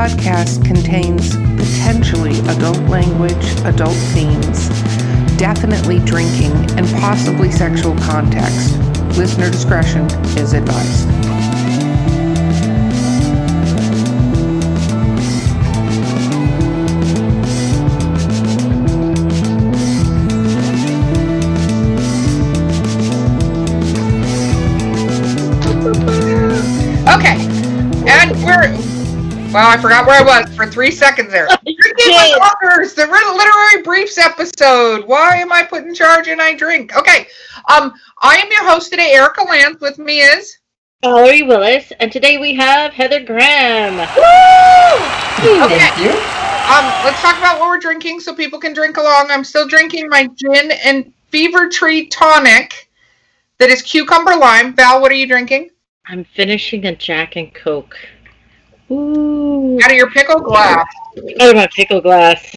podcast contains potentially adult language, adult themes, definitely drinking, and possibly sexual context. Listener discretion is advised. Well, I forgot where I was for three seconds there. Drinking with authors, the literary briefs episode. Why am I put in charge and I drink? Okay, um, I am your host today, Erica Lance. With me is. Valerie Willis, and today we have Heather Graham. Okay. Thank you. Um, let's talk about what we're drinking so people can drink along. I'm still drinking my gin and fever tree tonic that is cucumber lime. Val, what are you drinking? I'm finishing a Jack and Coke. Ooh. Out of your pickle glass. Out of my pickle glass.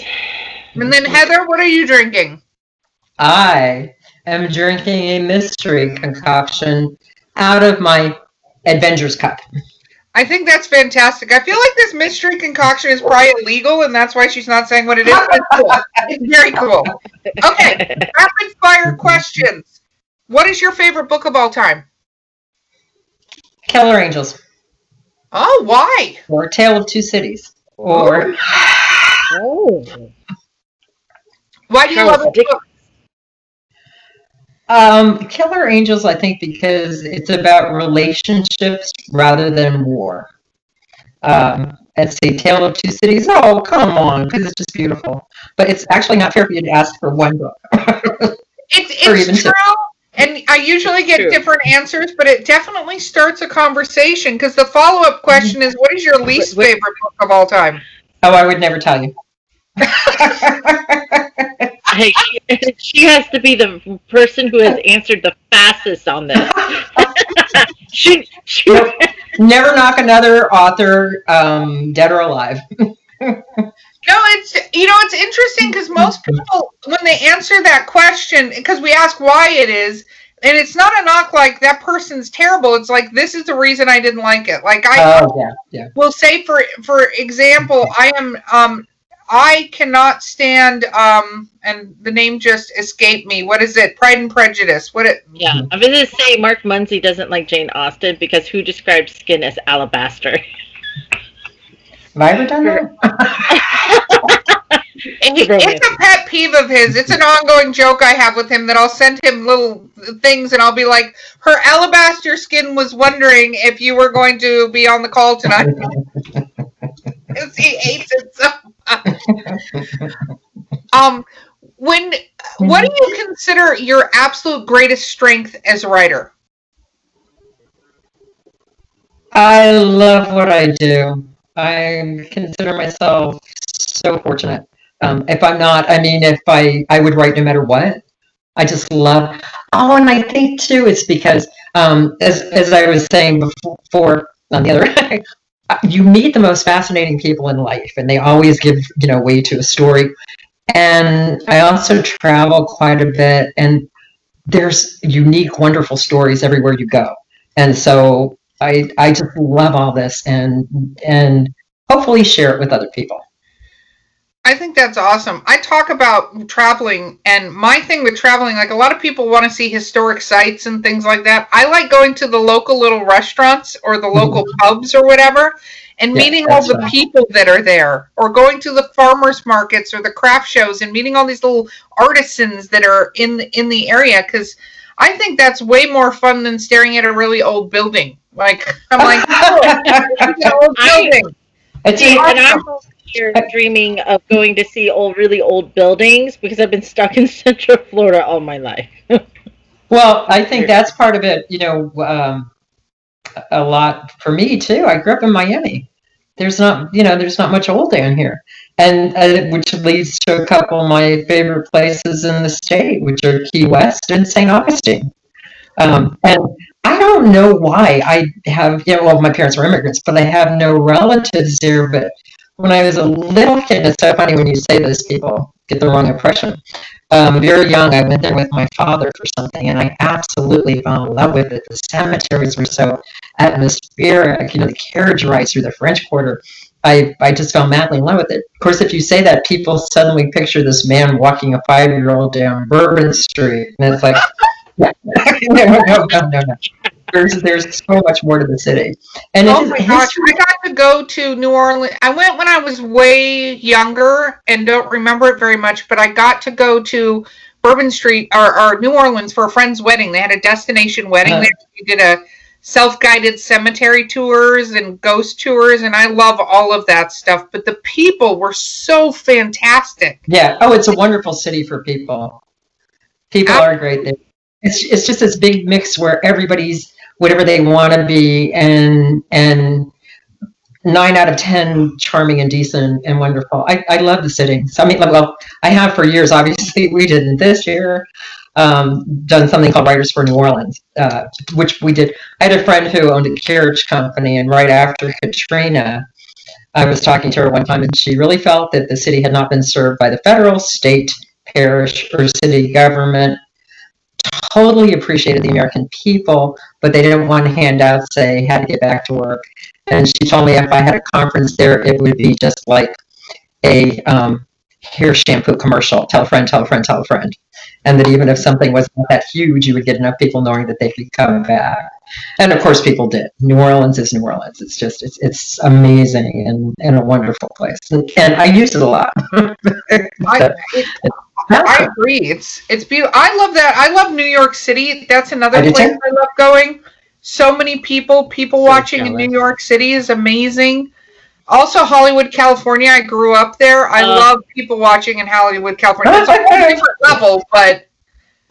And then Heather, what are you drinking? I am drinking a mystery concoction out of my Avengers cup. I think that's fantastic. I feel like this mystery concoction is probably illegal, and that's why she's not saying what it is. It's, cool. It's very cool. Okay, rapid fire questions. What is your favorite book of all time? Killer Angels, Oh, why? or Tale of Two Cities, or Oh. Why do you love it? Um, Killer Angels. I think because it's about relationships rather than war. Um, let's see, Tale of Two Cities. Oh, come on, because it's just beautiful. But it's actually not fair for you to ask for one book. It's it's true, two. And I usually get different answers, but it definitely starts a conversation because the follow up question is, "What is your least What- what- favorite book of all time?" oh, I would never tell you. Hey, she, she has to be the person who has answered the fastest on this. she, she, Nope. never knock another author, um, dead or alive. No, it's you know it's interesting because most people when they answer that question because we ask why it is and it's not a knock like that person's terrible. It's like this is the reason I didn't like it. Like I Oh yeah, yeah. will say for for example, I am um I cannot stand um and the name just escaped me. What is it? Pride and Prejudice. What it yeah, I'm going to say Mark Muncy doesn't like Jane Austen because who describes skin as alabaster? Have I ever done that? He- it's a pet peeve of his. It's an ongoing joke I have with him that I'll send him little things and I'll be like, her alabaster skin was wondering if you were going to be on the call tonight. 'Cause he hates it so much. Um, when what do you consider your absolute greatest strength as a writer? I love what I do. I consider myself so fortunate. Um, if I'm not, I mean, if I, I would write no matter what. I just love. Oh, and I think too, it's because, um, as as I was saying before, on the other, you meet the most fascinating people in life, and they always give you know way to a story. And I also travel quite a bit, and there's unique, wonderful stories everywhere you go. And so I I just love all this and and hopefully share it with other people. I think that's awesome. I talk about traveling, and my thing with traveling, like a lot of people want to see historic sites and things like that. I like going to the local little restaurants or the local mm-hmm. pubs or whatever and Yeah, meeting all the right. people that are there, or going to the farmers markets or the craft shows and meeting all these little artisans that are in the, in the area. Because I think that's way more fun than staring at a really old building. Like I'm like, oh, it's an old I- building. It's See, and. I'm here dreaming of going to see old, really old buildings because I've been stuck in Central Florida all my life. well, I think that's part of it. You know, um, a lot for me too. I grew up in Miami. There's not, you know, there's not much old down here, and uh, which leads to a couple of my favorite places in the state, which are Key West and St. Augustine. Um, and I don't know why I have, know, well, my parents were immigrants, but I have no relatives there. But when I was a little kid, it's so funny when you say this, people get the wrong impression. Um, very young, I went there with my father for something, and I absolutely fell in love with it. The cemeteries were so atmospheric, you know, the carriage rides through the French Quarter. I, I just fell madly in love with it. Of course, if you say that, people suddenly picture this man walking a five year old down Bourbon Street. And it's like, no, no, no, no, no. There's, there's so much more to the city. And Oh my gosh, I got to go to New Orleans. I went when I was way younger and don't remember it very much, but I got to go to Bourbon Street or, or New Orleans for a friend's wedding. They had a destination wedding Uh-huh. there. We did a self-guided cemetery tours and ghost tours and I love all of that stuff, but the people were so fantastic. Yeah. Oh, it's a wonderful city for people. People are great there. It's it's just this big mix where everybody's whatever they want to be, and and nine out of ten charming and decent and wonderful. I, I love the. So I mean, well, I have for years. Obviously, we didn't this year. Um, done something called Writers for New Orleans, uh, which we did. I had a friend who owned a carriage company, and right after Katrina, I was talking to her one time, and she really felt that the city had not been served by the federal, state, parish, or city government. Totally appreciated the American people, but they didn't want handouts, say, had to get back to work. And she told me if I had a conference there, it would be just like a um, hair shampoo commercial. Tell a friend, tell a friend, tell a friend. And that even if something was not that huge, you would get enough people knowing that they could come back. And of course, people did. New Orleans is New Orleans. It's just, it's, it's amazing and, and a wonderful place. And, and I use it a lot. I, it, I agree. It's it's beautiful. I love that. I love New York City. That's another I place too. I love going. So many people, people So watching in. New York City is amazing. Also, Hollywood, California. I grew up there. I Uh. love people watching in Hollywood, California. It's a whole different level, but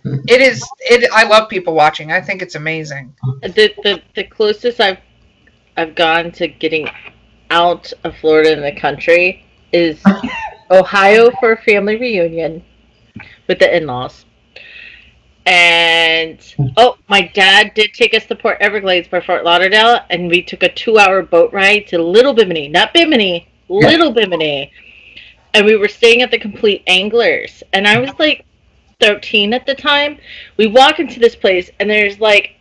it is. It. I love people watching. I think it's amazing. The, the the closest I've I've gone to getting out of Florida in the country is Ohio for a family reunion with the in-laws. And oh, my dad did take us to Port Everglades by Fort Lauderdale, and we took a two-hour boat ride to Little Bimini, not Bimini, Little Bimini, and we were staying at the Compleat Anglers, and I was like 13 at the time. We walk into this place, and there's like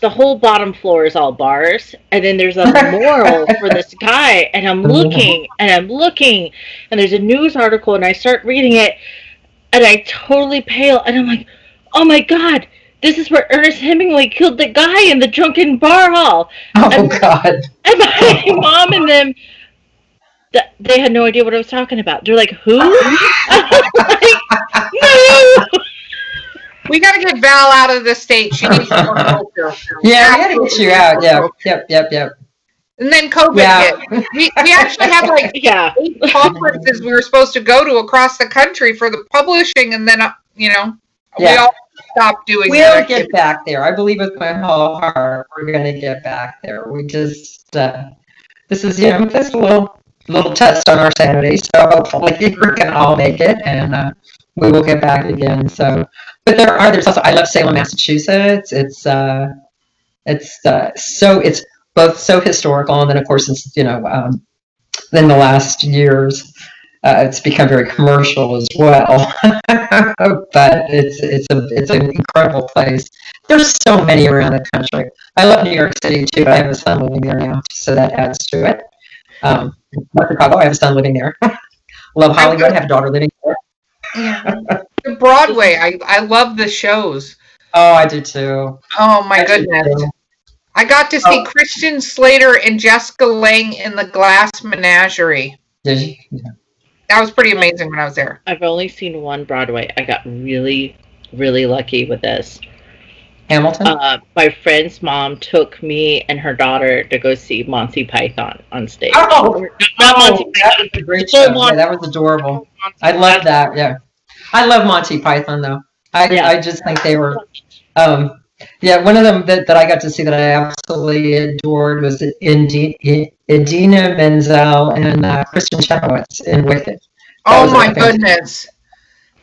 the whole bottom floor is all bars, and then there's a memorial for this guy, and I'm looking and I'm looking, and there's a news article, and I start reading it, and I totally pale, and I'm like, oh my god, this is where Ernest Hemingway killed the guy in the drunken bar hall, Oh, God. and my mom and them. They had no idea what I was talking about. They're like, "Who?" I was like, "No!" We got to get Val out of the state. She needs more culture. Yeah, we got to get you out. Yeah. Yep, yep, yep. And then COVID Yeah. hit. We, we actually had like Yeah, eight conferences we were supposed to go to across the country for the publishing, and then uh, you know we Yeah. all stopped doing We'll get back there. I believe with my whole heart we're going to get back there. We just, uh, this is, you know, this little, little test on our sanity. So hopefully we can all make it and uh, we will get back again. So, but there are, there's also, I love Salem, Massachusetts. It's, uh, it's, uh, so, it's both so historical and then of course it's, you know, um, in the last years, uh, it's become very commercial as well. but it's it's a it's an incredible place. There's so many around the country. I love New York City too. I have a son living there now, so that adds to it. Um, love Chicago. I have a son living there. love Hollywood. I have a daughter living there. Yeah. The Broadway, I I love the shows. Oh, I do too. Oh my I goodness! Too. I got to see Oh. Christian Slater and Jessica Lange in the Glass Menagerie. Did you? Yeah. That was pretty amazing when I was there. I've only seen one Broadway. I got really, really lucky with this. Hamilton. Uh, my friend's mom took me and her daughter to go see Monty Python on stage. oh, Not Monty oh, that was a great show. Yeah, that was adorable. Python. I love that. Yeah, I love Monty Python though. I Yeah. I just think they were. Um, yeah, one of them that, that I got to see that I absolutely adored was Indi- Idina Menzel and uh, Kristin Chenoweth in Wicked. That Oh my goodness,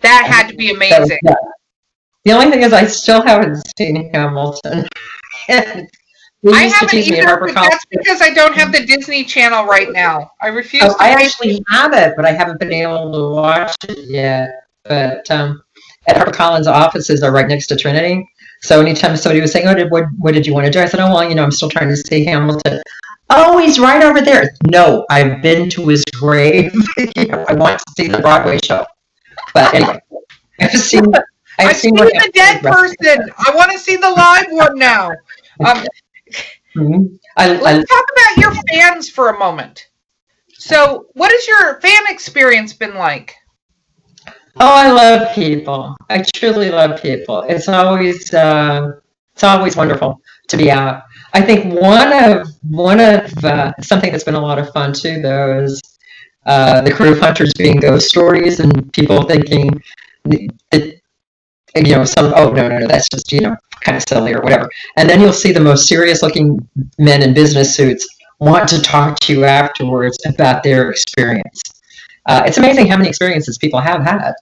that had to be amazing. yeah. The only thing is, I still haven't seen Hamilton. I haven't tease me at either, but that's because I don't have the Disney Channel right now. I refuse Oh, to. I actually have it, but I haven't been able to watch it yet. But um, at HarperCollins offices are right next to Trinity. So anytime somebody was saying, "Oh, did, what, what did you want to do?" I said, "Oh, well, you know, I'm still trying to see Hamilton." Oh, he's right over there. No, I've been to his grave. you know, I want to see the Broadway show. But anyway, I've seen. I've, I've seen, what the dead person. I want to see the live one now. Um, Mhm. I, I, let's talk about your fans for a moment. So, what has your fan experience been like? Oh, I love people. I truly love people. It's always uh, it's always wonderful to be out. I think one of one of uh, something that's been a lot of fun too, though, is uh, the Krewe of Hunters being ghost stories and people thinking that you know some oh no no no that's just you know kind of silly or whatever. And then you'll see the most serious looking men in business suits want to talk to you afterwards about their experience. Uh, it's amazing how many experiences people have had.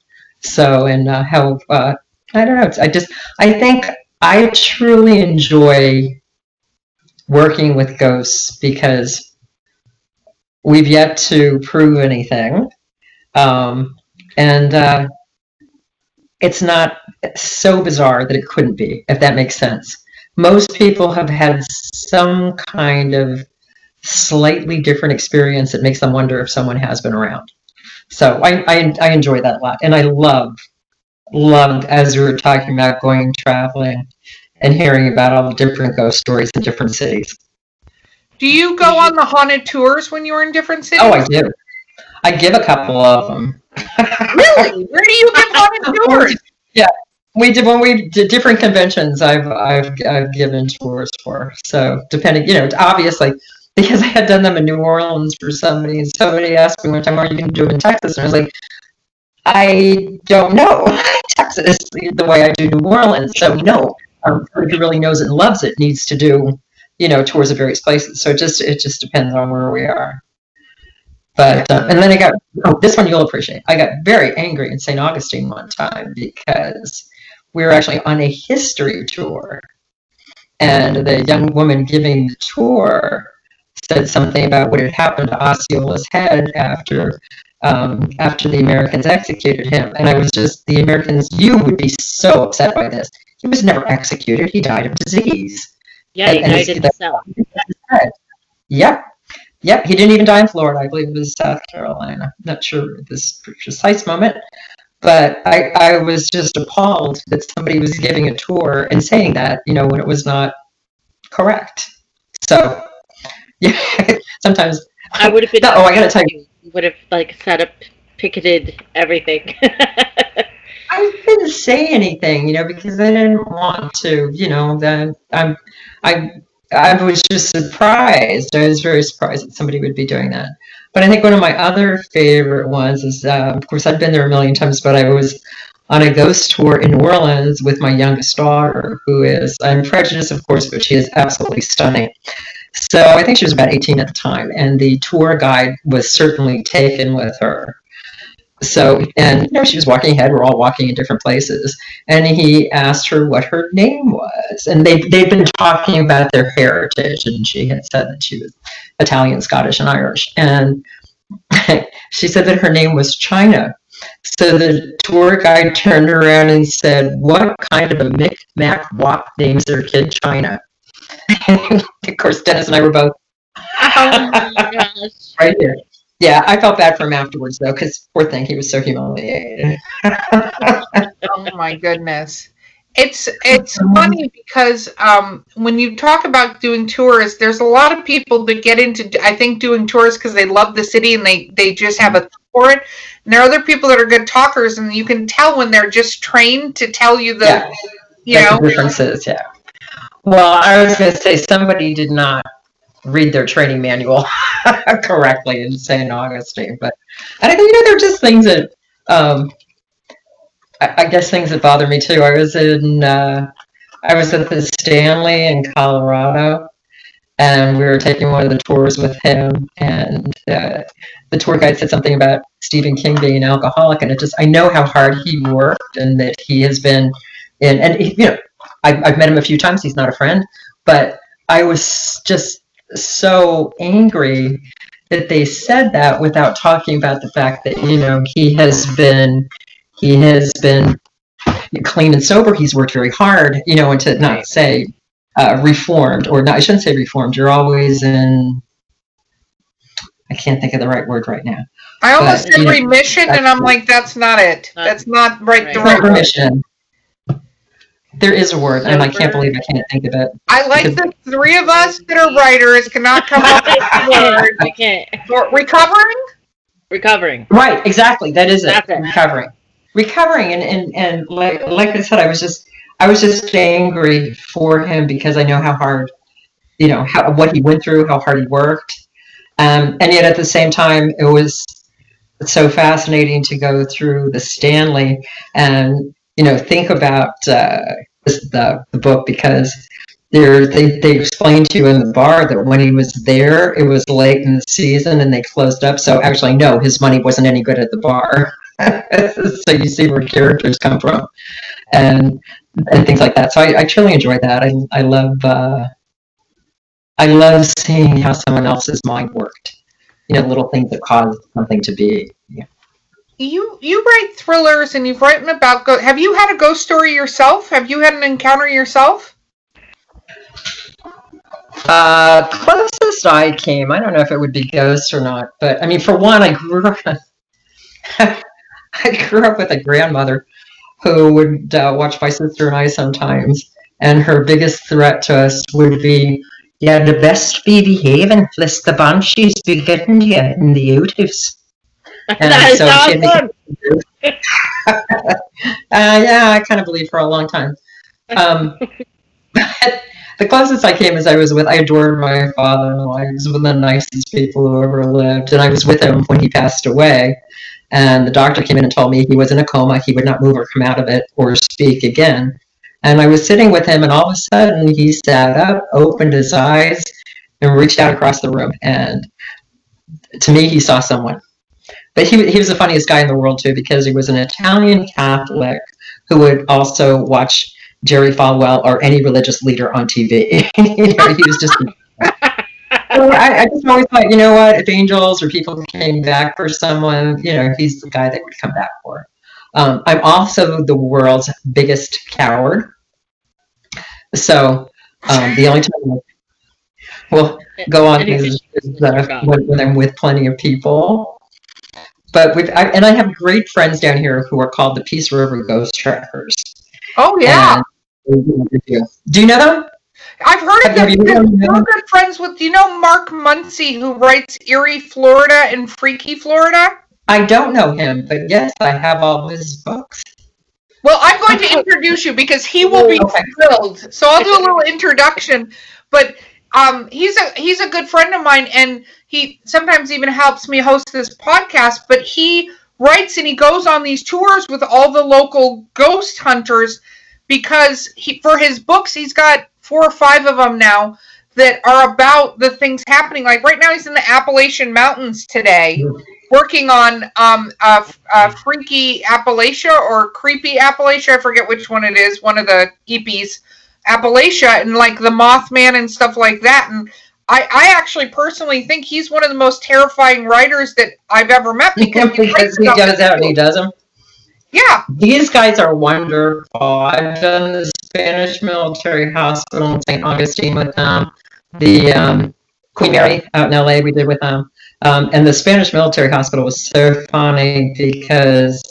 So, and uh, how, uh, I don't know, I just, I think I truly enjoy working with ghosts because we've yet to prove anything. Um, and uh, it's not so bizarre that it couldn't be, if that makes sense. Most people have had some kind of slightly different experience that makes them wonder if someone has been around. So I, I, I enjoy that a lot. And I love, loved, as we were talking about going traveling and hearing about all the different ghost stories in different cities. Do you go on the haunted tours when you're in different cities? Oh, I do. I give a couple of them. really? Where do you give haunted tours? Yeah, we did when we did different conventions. I've I've I've given tours for. So depending, you know, obviously because I had done them in New Orleans for somebody, and somebody asked me one time, "Are you going to do it in Texas?" And I was like, "I don't know Texas the way I do New Orleans, so no." Um, who really knows it and loves it needs to do, you know, tours of various places. So it just it just depends on where we are. But uh, and then I got oh this one you'll appreciate. I got very angry in St. Augustine one time because we were actually on a history tour, and the young woman giving the tour said something about what had happened to Osceola's head after um, after the Americans executed him, and I was just the Americans. You would be so upset by this. He was never executed. He died of disease. Yeah, he And- died in cell. Yep. Yep. He didn't even die in Florida. I believe it was South Carolina. Not sure at this precise moment. But I, I was just appalled that somebody was giving a tour and saying that, you know, when it was not correct. So, yeah, sometimes. I would have been. No, oh, I gotta tell you. Would have like set up, picketed everything. I didn't say anything, you know, because I didn't want to, you know, that I'm, I, I was just surprised. I was very surprised that somebody would be doing that. But I think one of my other favorite ones is, uh, of course, I've been there a million times, but I was on a ghost tour in New Orleans with my youngest daughter, who is, I'm prejudiced, of course, but she is absolutely stunning. So I think she was about 18 at the time, and the tour guide was certainly taken with her. So, and you know, she was walking ahead. We're all walking in different places, and he asked her what her name was. And they they'd been talking about their heritage, and she had said that she was Italian, Scottish, and Irish. And she said that her name was China. So the tour guide turned around and said, "What kind of a Mick Wop names their kid China?" of course, Dennis and I were both oh my gosh. right here. Yeah, I felt bad for him afterwards though, because poor thing, he was so humiliated. oh my goodness it's it's funny because um, when you talk about doing tours there's a lot of people that get into i think doing tours because they love the city and they they just have a for it and there are other people that are good talkers and you can tell when they're just trained to tell you the Yeah. you know the differences, yeah. Well, I was going to say somebody did not read their training manual correctly in St. Augustine, but I think you know they're just things that um, I, I guess things that bother me too. I was in uh, I was at the Stanley in Colorado, and we were taking one of the tours with him, and uh, the tour guide said something about Stephen King being an alcoholic, and it just I know how hard he worked and that he has been in, and he- you know I, I've met him a few times. He's not a friend, but I was just so angry that they said that without talking about the fact that you know he has been he has been clean and sober. He's worked very hard, you know, and to not say uh, reformed or not. I shouldn't say reformed. You're always in I can't think of the right word right now. I almost But, said you know, remission, and I'm like, that's not it. Not- That's not right. The Right. Right not word. remission. There is a word, and I can't believe I can't think of it. I like the three of us that are writers cannot come up with a word. I can't. Recovering? Recovering. Right, exactly. That is it. That's it. Recovering. Recovering and, and, and like like I said, I was just I was just angry for him because I know how hard you know, how what he went through, how hard he worked. Um, and yet at the same time it was so fascinating to go through the Stanley and you know think about uh, the the book because they they explained to you in the bar that when he was there it was late in the season and they closed up. So actually no, his money wasn't any good at the bar. so you see where characters come from and and things like that. So I, I truly enjoyed that. I I love uh, I love seeing how someone else's mind worked. You know, little things that caused something to be. You you write thrillers and you've written about go- have you had a ghost story yourself? Have you had an encounter yourself? Uh, closest I came, I don't know if it would be ghosts or not, but I mean, for one, I grew up. I grew up with a grandmother who would uh, watch my sister and I sometimes, and her biggest threat to us would be, "Yeah, the best be behaving, lest the banshees be getting you in the outhouse." that is so had awesome. Uh, yeah, I kind of believed for a long time. Um, but the closest I came is I was with, I adored my father-in-law. He was one of the nicest people who ever lived. And I was with him when he passed away. And the doctor came in and told me he was in a coma. He would not move or come out of it or speak again. And I was sitting with him, and all of a sudden he sat up, opened his eyes, and reached out across the room. And to me, he saw someone. But he, he was the funniest guy in the world, too, because he was an Italian Catholic who would also watch Jerry Falwell or any religious leader on TV. you know, he was just. So I, I just always thought, you know what? If angels or people came back for someone, you know, he's the guy that would come back for. Um, I'm also the world's biggest coward. So um, the only time we'll go on is, is uh, when, when I'm with plenty of people. But with I, and I have great friends down here who are called the Peace River Ghost Trackers. Oh yeah. And do you know them? I've heard of Have them. you We're good friends with do you know Mark Muncy who writes Eerie, Florida and Freaky Florida? I don't know him, but yes, I have all his books. Well, I'm going to introduce you because he will oh, be Okay. thrilled. So I'll do a little introduction. But um, he's a he's a good friend of mine, and he sometimes even helps me host this podcast. But he writes and he goes on these tours with all the local ghost hunters because he for his books he's got four or five of them now that are about the things happening. Like right now, he's in the Appalachian Mountains today working on um, uh, uh, freaky Appalachia or creepy Appalachia. I forget which one it is. One of the hippies, Appalachia, and like the Mothman and stuff like that. And I, I actually personally think he's one of the most terrifying writers that I've ever met because he because he does that and he does them. Yeah, These guys are wonderful. I've done the Spanish military hospital in St. Augustine with them. The um, Queen Mary out in LA we did with them. Um, and the Spanish military hospital was so funny because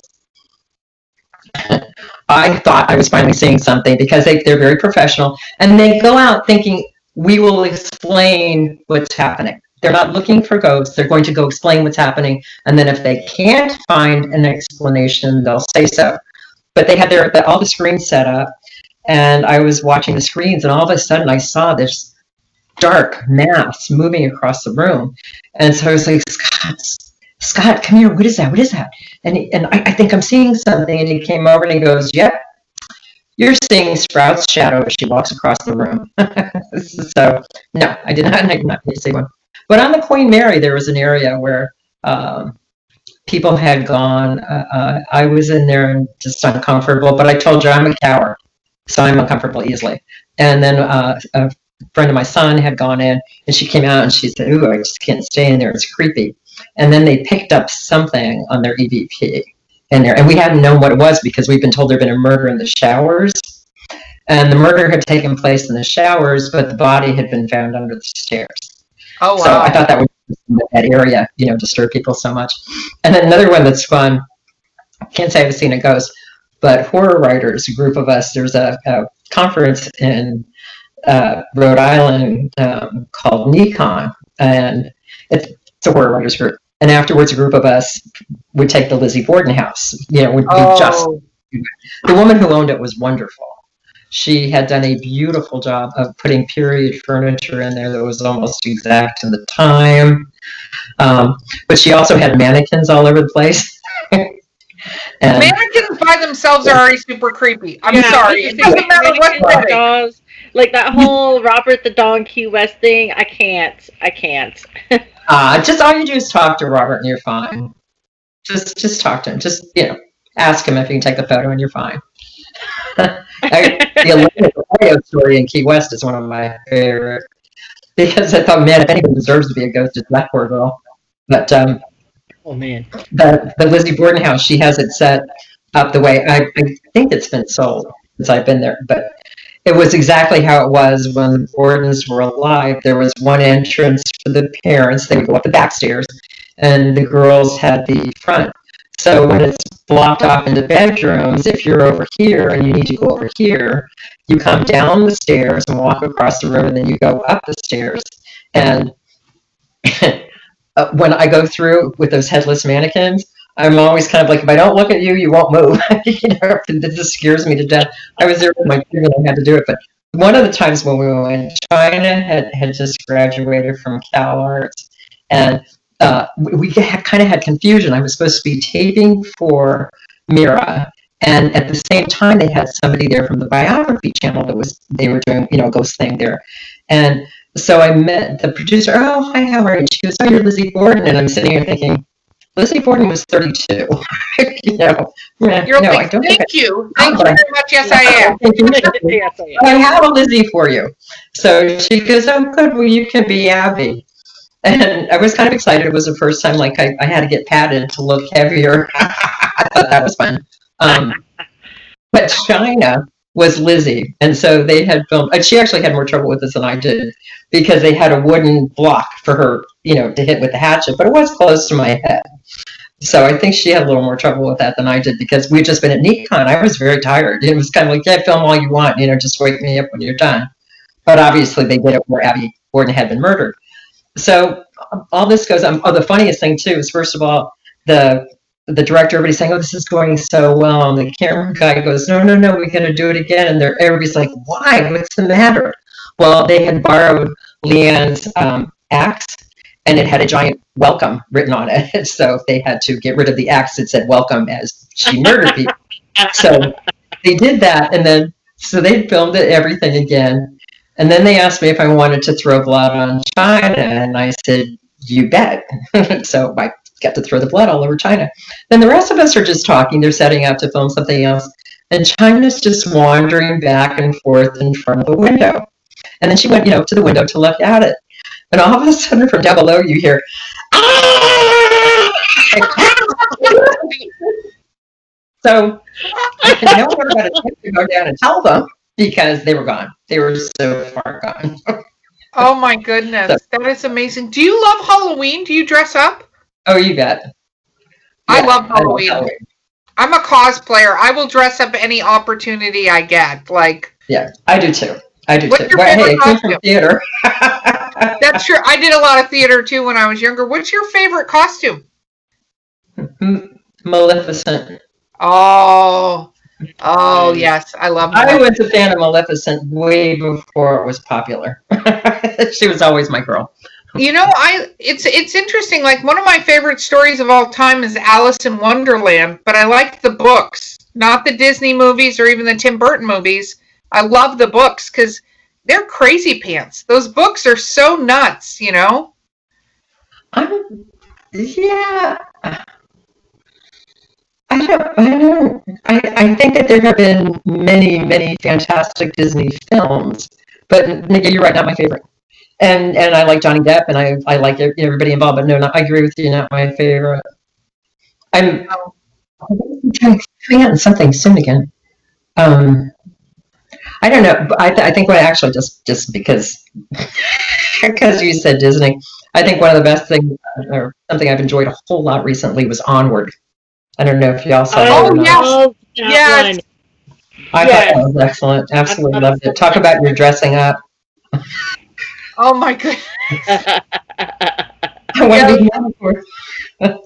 I thought I was finally seeing something because they, they're very professional and they go out thinking we will explain what's happening. They're not looking for ghosts. They're going to go explain what's happening. And then if they can't find an explanation, they'll say so. But they had their the, all the screens set up, and I was watching the screens, and all of a sudden I saw this dark mass moving across the room, and so I was like, Scott, Scott, come here. What is that? What is that? And he, and I, I think I'm seeing something. And he came over and he goes, Yep, you're seeing Sprout's shadow as she walks across the room. so no, I did not. I did not see one. But on the Queen Mary, there was an area where um, people had gone. Uh, uh, I was in there and just uncomfortable. But I told you I'm a coward, so I'm uncomfortable easily. And then uh, a friend of my son had gone in, and she came out and she said, "Ooh, I just can't stay in there. It's creepy." And then they picked up something on their EVP in there, and we hadn't known what it was because we've been told there'd been a murder in the showers. And the murder had taken place in the showers, but the body had been found under the stairs. Oh wow! So I thought that would that area, you know, disturb people so much. And then another one that's fun. Can't say I've seen a ghost, but horror writers, a group of us. There's a, a conference in uh, Rhode Island um, called NECon, and it's, a horror writers group. And afterwards, a group of us would take the Lizzie Borden house. You know, would Oh. we just the woman who owned it was wonderful. She had done a beautiful job of putting period furniture in there that was almost exact to the time. Um, but she also had mannequins all over the place. and Mannequins by themselves are already super creepy. I'm Yeah, sorry. It doesn't matter what Mannequins, dolls, Like that whole Robert the Doll Key West thing. I can't. I can't. uh, just all you do is talk to Robert and you're fine. Just just talk to him. Just you know, ask him if he can take the photo and you're fine. The Olivia story in Key West is one of my favorite because I thought, man, if anyone deserves to be a ghost, it's that poor girl. But um, Oh man. the the Lizzie Borden house, she has it set up the way I, I think it's been sold since I've been there, but it was exactly how it was when the Bordens were alive. There was one entrance for the parents; they would go up the back stairs, and the girls had the front. So when it's blocked off into bedrooms, if you're over here and you need to go over here, you come down the stairs and walk across the room, and then you go up the stairs. And uh, when I go through with those headless mannequins, I'm always kind of like, if I don't look at you, you won't move. you know, it just scares me to death. I was there with my kid and I had to do it. But one of the times when we went, China had, had just graduated from Cal Arts, and uh, we, we kind of had confusion. I was supposed to be taping for Mira, and at the same time, they had somebody there from the biography channel that was they were doing you know ghost thing there, and so I met the producer. Oh, hi, how are you? She goes, Oh, you're Lizzie Borden, and I'm sitting here thinking, Lizzie Borden was 32. you know, You're no, I don't think thank you. Thank you but very much. Yes, I am. yes, I am. I have a Lizzie for you. So she goes, Oh, good. Well, you can be Abby. And I was kind of excited. It was the first time, like, I, I had to get padded to look heavier. I thought that was fun. Um, but China was Lizzie. And so they had filmed, and she actually had more trouble with this than I did because they had a wooden block for her, you know, to hit with the hatchet, but it was close to my head. So I think she had a little more trouble with that than I did because we'd just been at NECon. I was very tired. It was kind of like, yeah, film all you want, you know, just wake me up when you're done. But obviously they did it where Abby Borden had been murdered. So um, all this goes on. Oh, the funniest thing too is first of all, the the director, everybody's saying, "Oh, this is going so well," and the camera guy goes, "No, no, no, we're going to do it again." And they're everybody's like, "Why? What's the matter?" Well, they had borrowed Leanne's um, axe, and it had a giant "welcome" written on it. So they had to get rid of the axe that said "welcome" as she murdered people. so they did that, and then so they filmed it everything again. And then they asked me if I wanted to throw blood on China, and I said, "You bet." so I got to throw the blood all over China. Then the rest of us are just talking. They're setting up to film something else, and China's just wandering back and forth in front of the window. And then she went, you know, to the window to look at it, and all of a sudden, from down below, you hear. Ah! so no one got a chance to go down and tell them because they were gone. They were so far gone. Oh my goodness, that is amazing. Do you love Halloween? Do you dress up? Oh, you bet. I Yeah, love Halloween. I'm a cosplayer. I will dress up any opportunity I get. Like Yeah, I do too. I do What's too. your Well, hey, favorite from costume? theater. that's true. I did a lot of theater too when I was younger. What's your favorite costume? M- Maleficent. Oh, oh mm. yes, I love. I that. was a fan of Maleficent way before it was popular. she was always my girl. You know, I it's it's interesting. Like one of my favorite stories of all time is Alice in Wonderland, but I like the books, not the Disney movies or even the Tim Burton movies. I love the books because they're crazy pants. Those books are so nuts. You know. I'm, yeah. I don't, I don't, I, I think that there have been many, many fantastic Disney films, but you're right, not my favorite. And and I like Johnny Depp, and I I like everybody involved, but no, not, I agree with you, not my favorite. I'm, I'm trying to something soon again. Um, I don't know. I, th- I think what I actually just just because because you said Disney. I think one of the best things, or something I've enjoyed a whole lot recently, was Onward. I don't know if y'all saw Oh, it or yes. Yes. I Yes. thought that was excellent. Absolutely loved it. Talk about your dressing up. Oh my god. I want to be known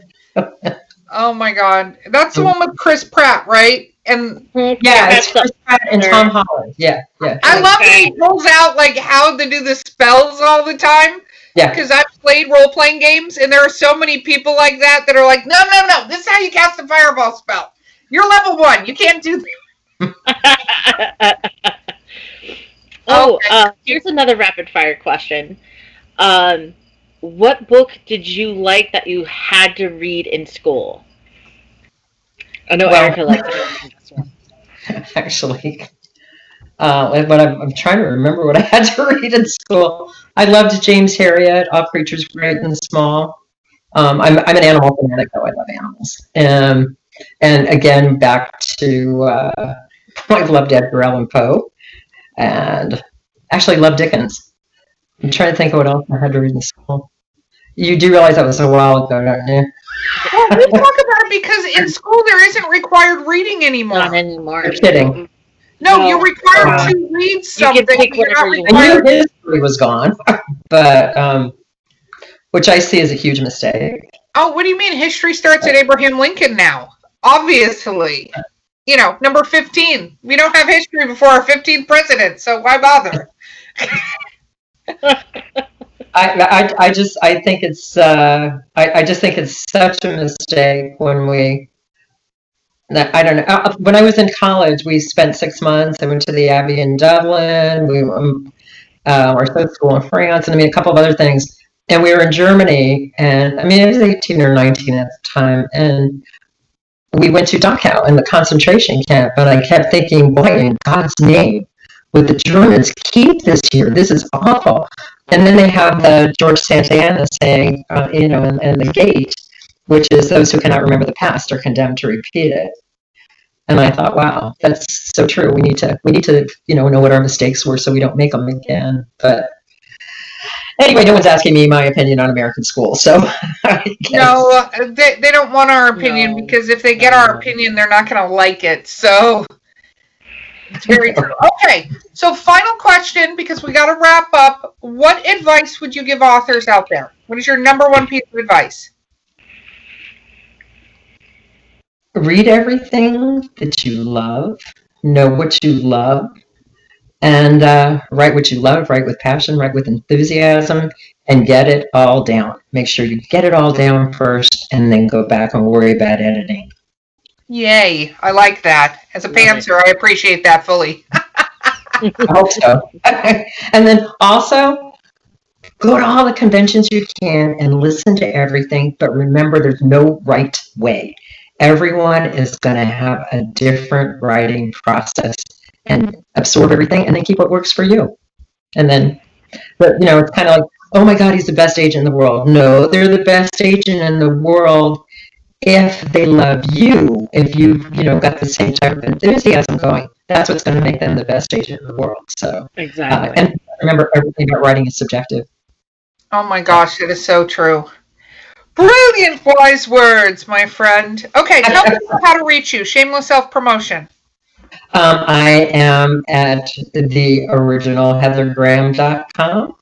Oh my god. That's the one with Chris Pratt, right? And Yeah, That's it's Chris Pratt and Tom Holland. Yeah, yeah, I love that he Okay. pulls out like how to do the spells all the time. yeah. Because I've played role playing games and there are so many people like that that are like, no, no, no, this is how you cast a fireball spell. You're level one. You can't do that. oh, Okay. uh, here's another rapid fire question. Um, what book did you like that you had to read in school? I know Well- Erica this one. actually. Uh, but I'm, I'm trying to remember what I had to read in school. I loved James Herriot, All Creatures Great and Small. Um, I'm, I'm an animal fanatic, though. I love animals. Um, and again, back to, uh, I loved Edgar Allan Poe and actually love Dickens. I'm trying to think of what else I had to read in school. You do realize that was a while ago, don't you? Well, we talk about it because in school there isn't required reading anymore. Not anymore. You're kidding. No, No. you're required Uh, to read can something. pick but you're not whatever you I knew required. history was gone, but um, which I see as a huge mistake. Oh, what do you mean? History starts at Abraham Lincoln now. Obviously. You know, number 15. We don't have history before our 15th president, so why bother? I, I, I just I think it's uh, I, I just think it's such a mistake when we. that- I don't know. Uh, When I was in college, we spent six months. I went to the Abbey in Dublin. We um, uh, our school in France, and I mean a couple of other things. And we were in Germany, and I mean I was eighteen or nineteen at the time, and we went to Dachau in the concentration camp, and I kept thinking, boy, in God's name, would the Germans keep this here? This is awful. And then they have the George Santayana saying, uh, you know, and, and the gate, which is those who cannot remember the past are condemned to repeat it. And I thought, wow, that's so true. We need to, we need to, you know, know what our mistakes were so we don't make them again. But anyway, no one's asking me my opinion on American schools, so No, uh, they, they don't want our opinion No. because if they get our opinion, they're not going to like it. So it's very true. Okay, so final question because we got to wrap up. What advice would you give authors out there? What is your number one piece of advice? read everything that you love, know what you love, and uh, write what you love, write with passion, write with enthusiasm, and get it all down. Make sure you get it all down first, and then go back and worry about editing. Yay, I like that. As a Love pantser, I appreciate that fully. I hope so. and then also, go to all the conventions you can and listen to everything, but remember there's no right way. Everyone is going to have a different writing process and absorb everything and then keep what works for you. And then, but you know, it's kind of like, oh my God, he's the best agent in the world. No, they're the best agent in the world if they love you, if you, you know, got the same type of enthusiasm going. That's what's going to make them the best agent in the world. So, uh, Exactly. and remember, everything about writing is subjective. Oh my gosh, it is so true. Brilliant wise words, my friend. Okay, tell people how to reach you. Shameless self promotion. Um, I am at the original heathergraham.com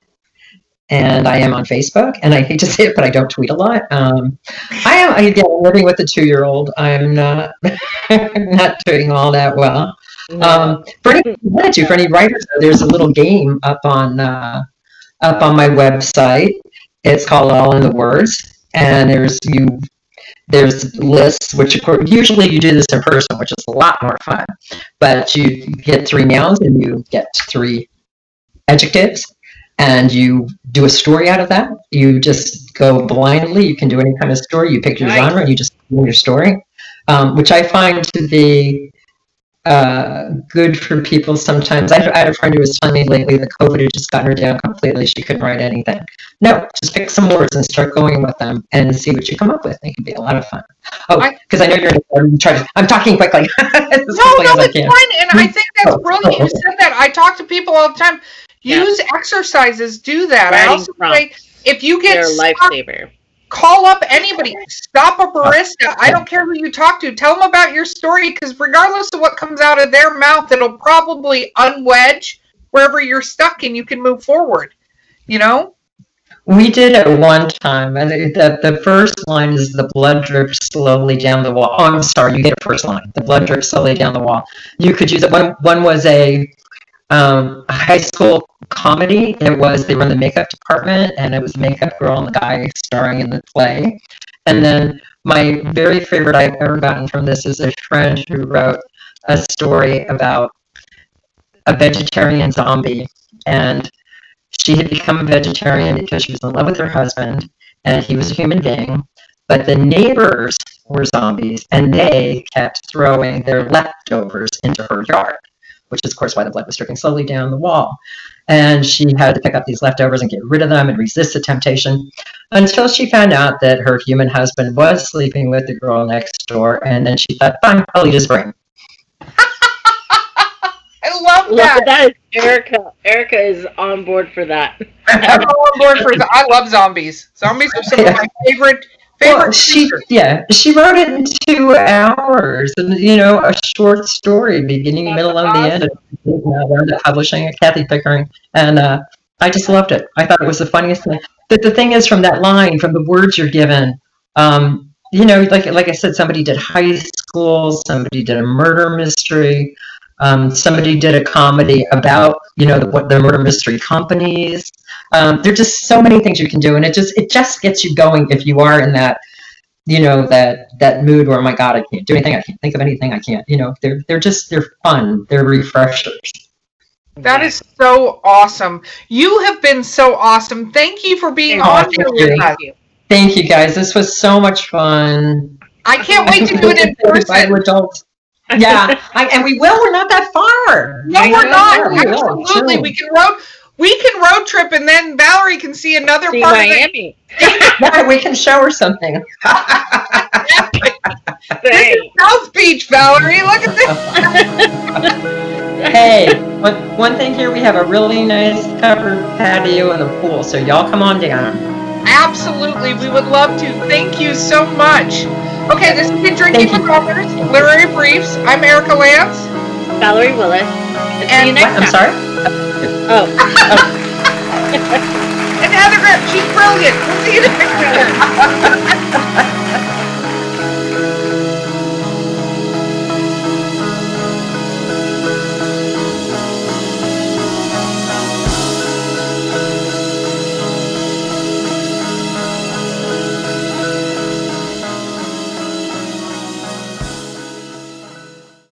and I am on Facebook. And I hate to say it, but I don't tweet a lot. Um, I am again living with a two year old. I'm not not doing all that well. Um, for any, to, for any writers, there's a little game up on uh, up on my website. It's called All in the Words, and there's you there's lists, which of course, usually you do this in person, which is a lot more fun. But you get three nouns and you get three adjectives, and you do a story out of that. You just go blindly. You can do any kind of story. You pick your Nice. genre and you just do your story, um, which I find to be uh, good for people sometimes. I, I had a friend who was telling me lately that COVID had just gotten her down completely. She couldn't write anything. No, just pick some words and start going with them and see what you come up with. It can be a lot of fun. Oh, because I know you're in try to, I'm talking quickly. No, quickly no, as it's fine. And I think that's brilliant. You said that. I talk to people all the time. Yeah. Use exercises. Do that. I Writing also prompts. say if you get They're a stuck, lifesaver. Call up anybody. Stop a barista. I don't care who you talk to. Tell them about your story because regardless of what comes out of their mouth, it'll probably unwedge wherever you're stuck and you can move forward. You know? We did it one time, and the, the first line is the blood drips slowly down the wall. Oh, I'm sorry, you get a first line. The blood drips slowly down the wall. You could use it. One, one was a, um, a high school comedy. It was, they were in the makeup department, and it was makeup girl and the guy starring in the play. And then my very favorite I've ever gotten from this is a friend who wrote a story about a vegetarian zombie. And she had become a vegetarian because she was in love with her husband and he was a human being. But the neighbors were zombies and they kept throwing their leftovers into her yard, which is, of course, why the blood was dripping slowly down the wall. And she had to pick up these leftovers and get rid of them and resist the temptation until she found out that her human husband was sleeping with the girl next door. And then she thought, fine, I'll eat his brain. I love Look, that. that is Erica. Erica is on board for that. I'm on board for I love zombies. Zombies are some of my favorite favorite Well, she yeah, she wrote it in two hours, and you know, a short story, beginning, That's middle, and the end. And now wound up publishing it, Kathy Pickering, and uh, I just loved it. I thought it was the funniest thing. But the thing is, from that line, from the words you're given, um, you know, like like I said, somebody did high school, somebody did a murder mystery, um, somebody did a comedy about you know the, what the murder mystery companies. Um, there are just so many things you can do, and it just it just gets you going if you are in that you know that that mood where oh my god I can't do anything, I can't think of anything, I can't. You know, they're they're just they're fun, they're refreshers. That is so awesome. You have been so awesome. Thank you for being Thank on here with us. Thank you. Thank you guys. This was so much fun. I can't wait to do it in person. Adults. Yeah, I, and we will. We're not that far. No, I we're know, not. we Absolutely, soon. we can road. We can road trip, and then Valerie can see another See part of Miami. Yeah, we can show her something. This is South Beach, Valerie. Look at this. hey, one, one thing here, we have a really nice covered patio and a pool, so y'all come on down. Absolutely, we would love to. Thank you so much. Okay, this has been Drinking Thank you. with Authors, Literary Briefs. I'm Erica Lance. Valerie Willis. And see you And- next I'm time. sorry? Oh, oh. And Heather Graham, she's brilliant. We'll see you next time.